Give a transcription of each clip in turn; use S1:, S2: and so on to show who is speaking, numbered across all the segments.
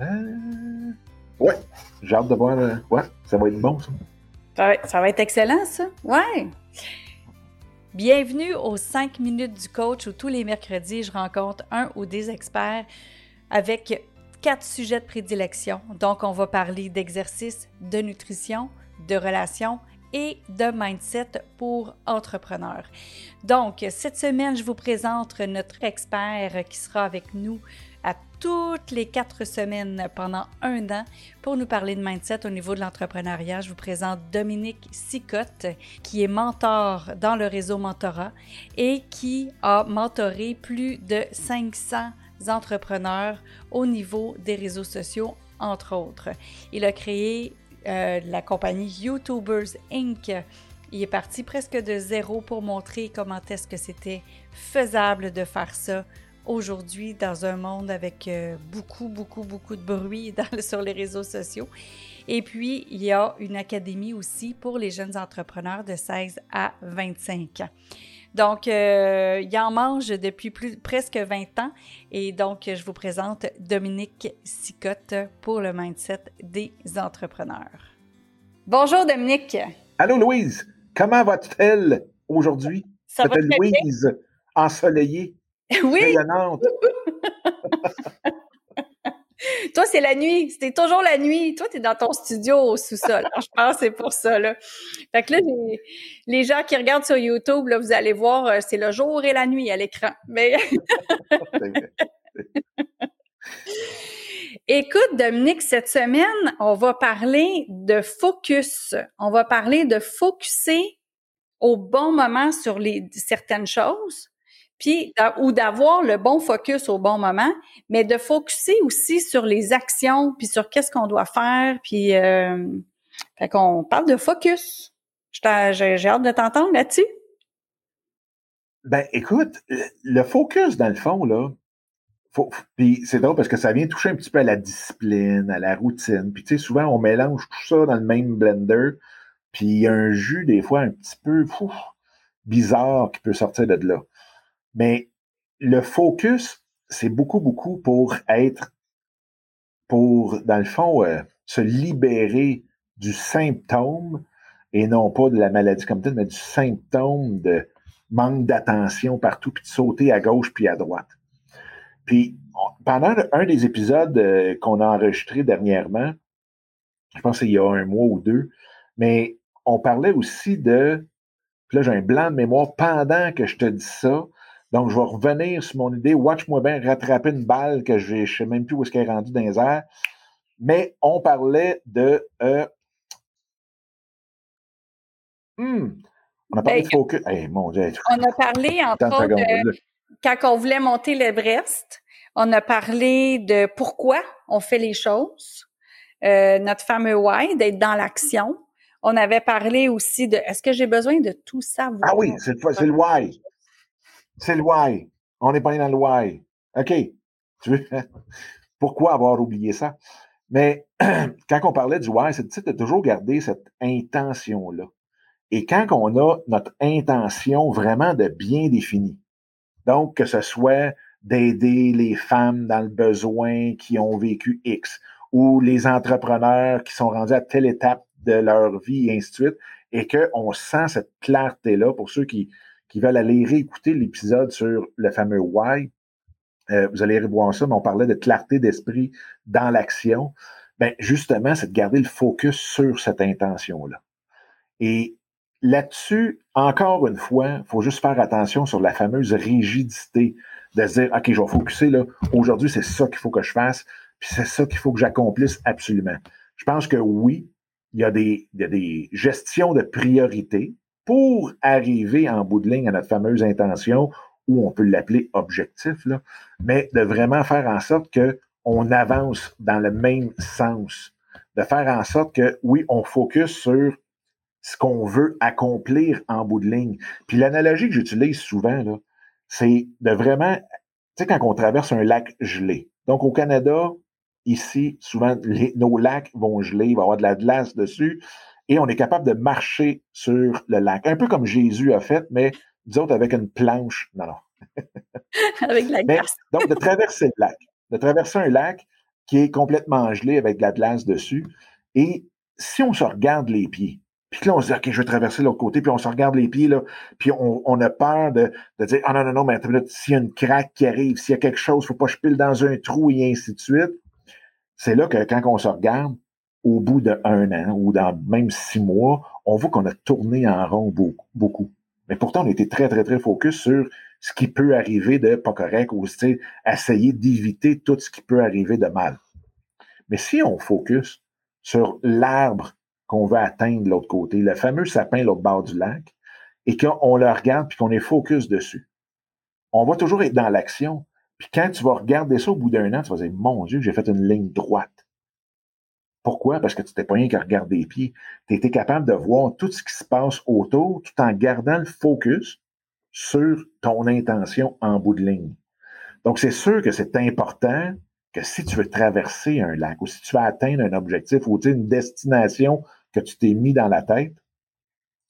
S1: Euh... Ouais, j'ai hâte de voir. euh, Ouais, ça va être bon, ça.
S2: Ça va, être excellent, ça. Ouais. Bienvenue aux 5 minutes du coach où tous les mercredis, je rencontre un ou des experts avec quatre sujets de prédilection. Donc, on va parler d'exercice, de nutrition, de relations et de mindset pour entrepreneurs. Donc, cette semaine, je vous présente notre expert qui sera avec nous à toutes les quatre semaines pendant un an pour nous parler de mindset au niveau de l'entrepreneuriat. Je vous présente Dominique Sicotte, qui est mentor dans le réseau Mentorat et qui a mentoré plus de 500 entrepreneurs au niveau des réseaux sociaux, entre autres. Il a créé euh, la compagnie YouTubers Inc. Il est parti presque de zéro pour montrer comment est-ce que c'était faisable de faire ça aujourd'hui dans un monde avec euh, beaucoup, beaucoup, beaucoup de bruit dans, sur les réseaux sociaux. Et puis, il y a une académie aussi pour les jeunes entrepreneurs de 16 à 25 ans. Donc, euh, il en mange depuis plus, presque 20 ans. Et donc, je vous présente Dominique Sicotte pour le mindset des entrepreneurs. Bonjour, Dominique.
S1: Allô, Louise. Comment va-t-elle aujourd'hui?
S2: Ça va.
S1: Louise ensoleillée,
S2: Oui, toi, c'est la nuit. C'était toujours la nuit. Toi, tu es dans ton studio au sous-sol. Je pense que c'est pour ça. Là. Fait que là, les, les gens qui regardent sur YouTube, là, vous allez voir, euh, c'est le jour et la nuit à l'écran. Mais écoute, Dominique, cette semaine, on va parler de focus. On va parler de focuser au bon moment sur les, certaines choses. Puis, ou d'avoir le bon focus au bon moment, mais de focuser aussi sur les actions, puis sur qu'est-ce qu'on doit faire, puis euh, fait qu'on parle de focus. J'ai hâte de t'entendre là-dessus.
S1: Ben, écoute, le- focus, dans le fond, là, puis c'est drôle parce que ça vient toucher un petit peu à la discipline, à la routine. Puis, tu sais, souvent, on mélange tout ça dans le même blender. Puis, il y a un jus, des fois, un petit peu bizarre qui peut sortir de là. Mais le focus, c'est beaucoup, beaucoup pour être, pour, dans le fond, euh, se libérer du symptôme et non pas de la maladie comme telle, mais du symptôme de manque d'attention partout, puis de sauter à gauche puis à droite. Puis, pendant un des épisodes euh, qu'on a enregistré dernièrement, je pense qu'il y a un mois ou deux, mais on parlait aussi de, puis là j'ai un blanc de mémoire pendant que je te dis ça, donc je vais revenir sur mon idée, watch-moi bien rattraper une balle que je ne sais même plus où est-ce qu'elle est rendue dans les airs, mais on parlait de... euh, hmm, on a parlé
S2: Ben,
S1: de focus. Hey, mon Dieu,
S2: On a parlé, entre
S1: 30
S2: autres, de, quand on voulait monter l'Everest, on a parlé de pourquoi on fait les choses, euh, notre fameux why, d'être dans l'action. On avait parlé aussi de est-ce que j'ai besoin de tout savoir?
S1: Ah oui, c'est le why. C'est le why. On est pas dans le why. OK. Tu veux, pourquoi avoir oublié ça? Mais quand on parlait du why, c'est de toujours garder cette intention-là. Et quand on a notre intention vraiment de bien définie, donc que ce soit d'aider les femmes dans le besoin qui ont vécu X, ou les entrepreneurs qui sont rendus à telle étape de leur vie, et ainsi de suite, et qu'on sent cette clarté-là pour ceux qui, qui veulent aller réécouter l'épisode sur le fameux why. euh, vous allez revoir ça, mais on parlait de clarté d'esprit dans l'action. Ben, justement, c'est de garder le focus sur cette intention-là. Et là-dessus, encore une fois, il faut juste faire attention sur la fameuse rigidité de se dire, OK, je vais focuser là. Aujourd'hui, c'est ça qu'il faut que je fasse, puis c'est ça qu'il faut que j'accomplisse absolument. Je pense que oui, il y a des, il y a des gestions de priorité pour arriver en bout de ligne à notre fameuse intention, ou on peut l'appeler objectif, là, mais de vraiment faire en sorte que on avance dans le même sens. De faire en sorte que, oui, on focus sur ce qu'on veut accomplir en bout de ligne. Puis l'analogie que j'utilise souvent, là, c'est de vraiment, tu sais, quand on traverse un lac gelé. Donc, au Canada, ici, souvent, nos lacs vont geler, il va y avoir de la glace dessus, et on est capable de marcher sur le lac. Un peu comme Jésus a fait, mais disons avec une planche. Non, non.
S2: avec la
S1: Mais,
S2: glace.
S1: donc, de traverser le lac. De traverser un lac, qui est complètement gelé avec de la glace dessus. Et si on se regarde les pieds, puis là, on se dit, OK, je vais traverser l'autre côté, puis on se regarde les pieds, là, puis on, a peur de, de, dire, ah non, non, non, mais s'il y a une craque qui arrive, s'il y a quelque chose, faut pas que je pile dans un trou et ainsi de suite. C'est là que quand on se regarde, au bout d'un an ou dans même six mois, on voit qu'on a tourné en rond beaucoup. Mais pourtant, on était très, très, très focus sur ce qui peut arriver de pas correct ou essayer d'éviter tout ce qui peut arriver de mal. Mais si on focus sur l'arbre qu'on veut atteindre de l'autre côté, le fameux sapin l'autre bord du lac, et qu'on le regarde puis qu'on est focus dessus, on va toujours être dans l'action. Puis quand tu vas regarder ça au bout d'un an, tu vas dire, mon Dieu, j'ai fait une ligne droite. Pourquoi? Parce que tu n'étais pas rien qu'à regarder les pieds. Tu étais capable de voir tout ce qui se passe autour tout en gardant le focus sur ton intention en bout de ligne. Donc, c'est sûr que c'est important que si tu veux traverser un lac ou si tu veux atteindre un objectif ou une destination que tu t'es mis dans la tête,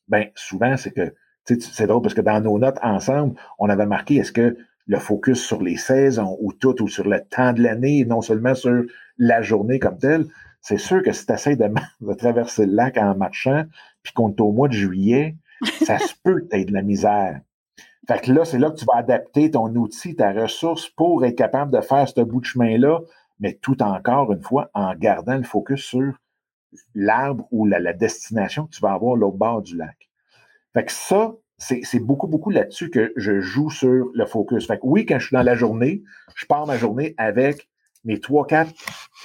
S1: ben souvent, c'est que c'est drôle parce que dans nos notes ensemble, on avait marqué est-ce que le focus sur les saisons ou tout ou sur le temps de l'année et non seulement sur la journée comme telle, c'est sûr que si tu essaies de, traverser le lac en marchant, puis qu'on est au mois de juillet, ça se peut être de la misère. Fait que là, c'est là que tu vas adapter ton outil, ta ressource pour être capable de faire ce bout de chemin-là, mais tout encore une fois en gardant le focus sur l'arbre ou la, destination que tu vas avoir au bord du lac. Fait que ça, c'est beaucoup, beaucoup là-dessus que je joue sur le focus. Fait que oui, quand je suis dans la journée, je pars ma journée avec mes trois, quatre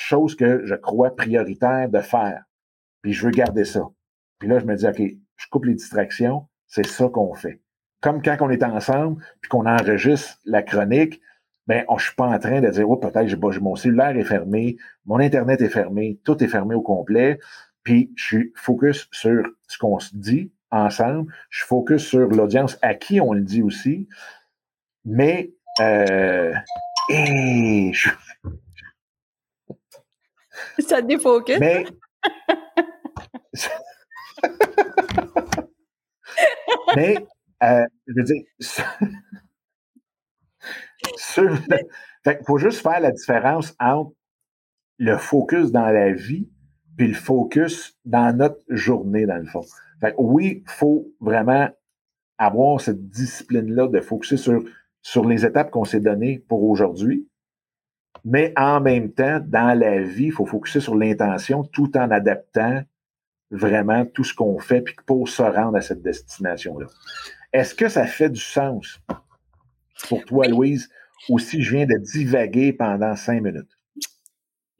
S1: choses que je crois prioritaires de faire. Puis je veux garder ça. Puis là, je me dis, OK, je coupe les distractions, c'est ça qu'on fait comme quand on est ensemble, puis qu'on enregistre la chronique, ben, on, je suis pas en train de dire, oh, peut-être, mon cellulaire est fermé, mon Internet est fermé, tout est fermé au complet, puis je suis focus sur ce qu'on se dit ensemble, je suis focus sur l'audience à qui on le dit aussi, mais, euh, et.
S2: Ça défocus.
S1: Mais, mais euh, je veux dire, il faut juste faire la différence entre le focus dans la vie puis le focus dans notre journée, dans le fond. Fait oui, il faut vraiment avoir cette discipline-là de focuser sur, sur les étapes qu'on s'est données pour aujourd'hui. Mais en même temps, dans la vie, il faut focuser sur l'intention tout en adaptant vraiment tout ce qu'on fait puis pour se rendre à cette destination-là. Est-ce que ça fait du sens pour toi, Louise, ou si je viens de divaguer pendant cinq minutes?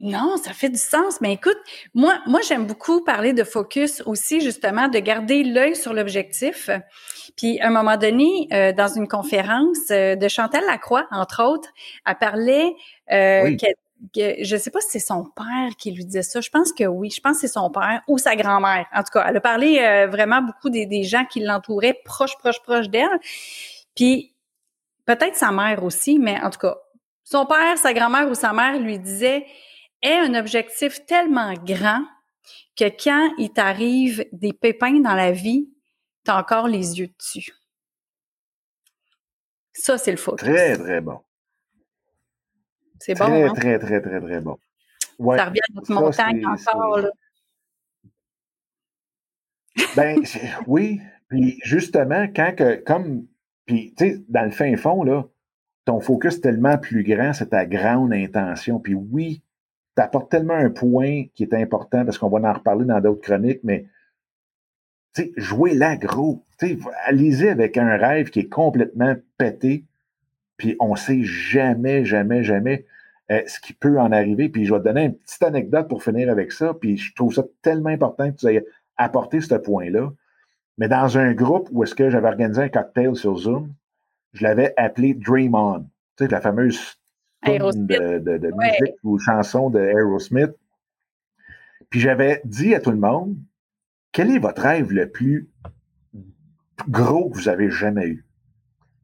S2: Non, ça fait du sens. Mais écoute, moi, moi, j'aime beaucoup parler de focus aussi, justement, de garder l'œil sur l'objectif. Puis, à un moment donné, euh, dans une conférence euh, de Chantal Lacroix, entre autres, elle parlait euh, je ne sais pas si c'est son père qui lui disait ça. Je pense que oui. Je pense que c'est son père ou sa grand-mère. En tout cas, elle a parlé euh, vraiment beaucoup des, gens qui l'entouraient, proche, proche, proche d'elle. Puis peut-être sa mère aussi, mais en tout cas, son père, sa grand-mère ou sa mère lui disait Aie un objectif tellement grand que quand il t'arrive des pépins dans la vie, tu as encore les yeux dessus. Ça, c'est le focus.
S1: Très, très bon.
S2: C'est bon.
S1: Très, hein? très, très, très, très bon.
S2: ça revient à notre montagne encore. Là.
S1: Ben, oui. Puis justement, quand que, comme, puis tu sais, dans le fin fond, là, ton focus tellement plus grand, c'est ta grande intention. Puis oui, tu apportes tellement un point qui est important parce qu'on va en reparler dans d'autres chroniques, mais jouez là gros. Allez-y avec un rêve qui est complètement pété, puis on sait jamais, jamais, jamais euh, ce qui peut en arriver. Puis je vais te donner une petite anecdote pour finir avec ça. Puis je trouve ça tellement important que tu aies apporté ce point-là. Mais dans un groupe où est-ce que j'avais organisé un cocktail sur Zoom, je l'avais appelé Dream On. Tu sais, la fameuse de, de, de musique ou chanson de Aerosmith. Puis j'avais dit à tout le monde, quel est votre rêve le plus gros que vous avez jamais eu?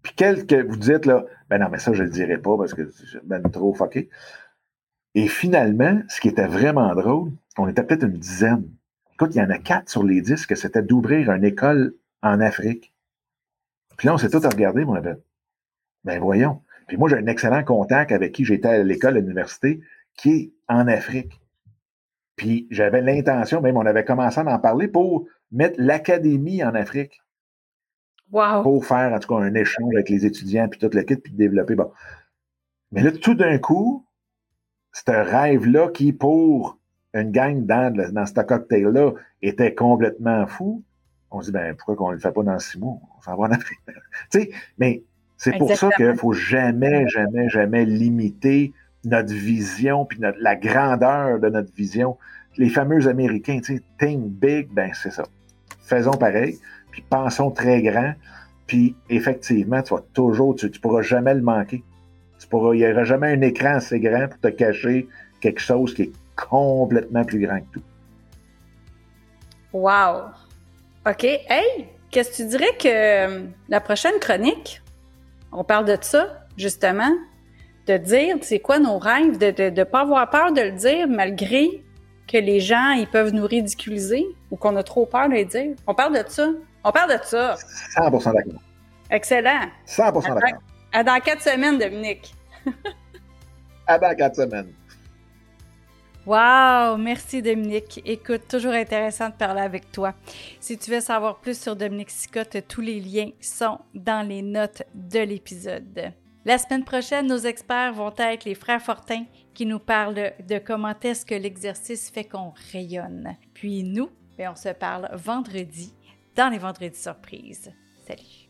S1: Puis quel que vous dites là, ben non, mais ça, je le dirai pas parce que c'est ben trop fucké. Et finalement, ce qui était vraiment drôle, on était peut-être une dizaine. Écoute, il y en a quatre sur les dix que c'était d'ouvrir une école en Afrique. Puis là, on s'est tous regardé, mon avait. Ben voyons. Puis moi, j'ai un excellent contact avec qui j'étais à l'école, à l'université, qui est en Afrique. Puis j'avais l'intention, même on avait commencé à en parler pour mettre l'académie en Afrique.
S2: Wow.
S1: Pour faire, en tout cas, un échange avec les étudiants, puis toute l'équipe, puis développer. Bon. Mais là, tout d'un coup, c'est un rêve-là qui, pour une gang dans, dans ce cocktail-là, était complètement fou. On se dit, ben, pourquoi qu'on ne le fait pas dans six mois? On s'en va en Afrique. tu sais, mais c'est pour ça qu'il ne faut jamais, jamais, jamais limiter notre vision, puis la grandeur de notre vision. Les fameux Américains, tu sais, think big, ben c'est ça. Faisons pareil, puis pensons très grand, puis effectivement, tu vas toujours, tu ne pourras jamais le manquer. Tu pourras, il n'y aura jamais un écran assez grand pour te cacher quelque chose qui est complètement plus grand que tout.
S2: Wow! OK. Hey, qu'est-ce que tu dirais que euh, la prochaine chronique, on parle de ça, justement, de dire c'est quoi nos rêves, de ne pas avoir peur de le dire malgré que les gens ils peuvent nous ridiculiser ou qu'on a trop peur de le dire. On parle de ça. On parle de ça.
S1: 100% d'accord.
S2: Excellent.
S1: 100% d'accord.
S2: À dans quatre semaines, Dominique.
S1: à dans quatre semaines.
S2: Wow, merci Dominique. Écoute, toujours intéressant de parler avec toi. Si tu veux savoir plus sur Dominique Sicotte, tous les liens sont dans les notes de l'épisode. La semaine prochaine, nos experts vont être les frères Fortin qui nous parlent de comment est-ce que l'exercice fait qu'on rayonne. Puis nous, ben, on se parle vendredi dans les vendredis surprises. Salut!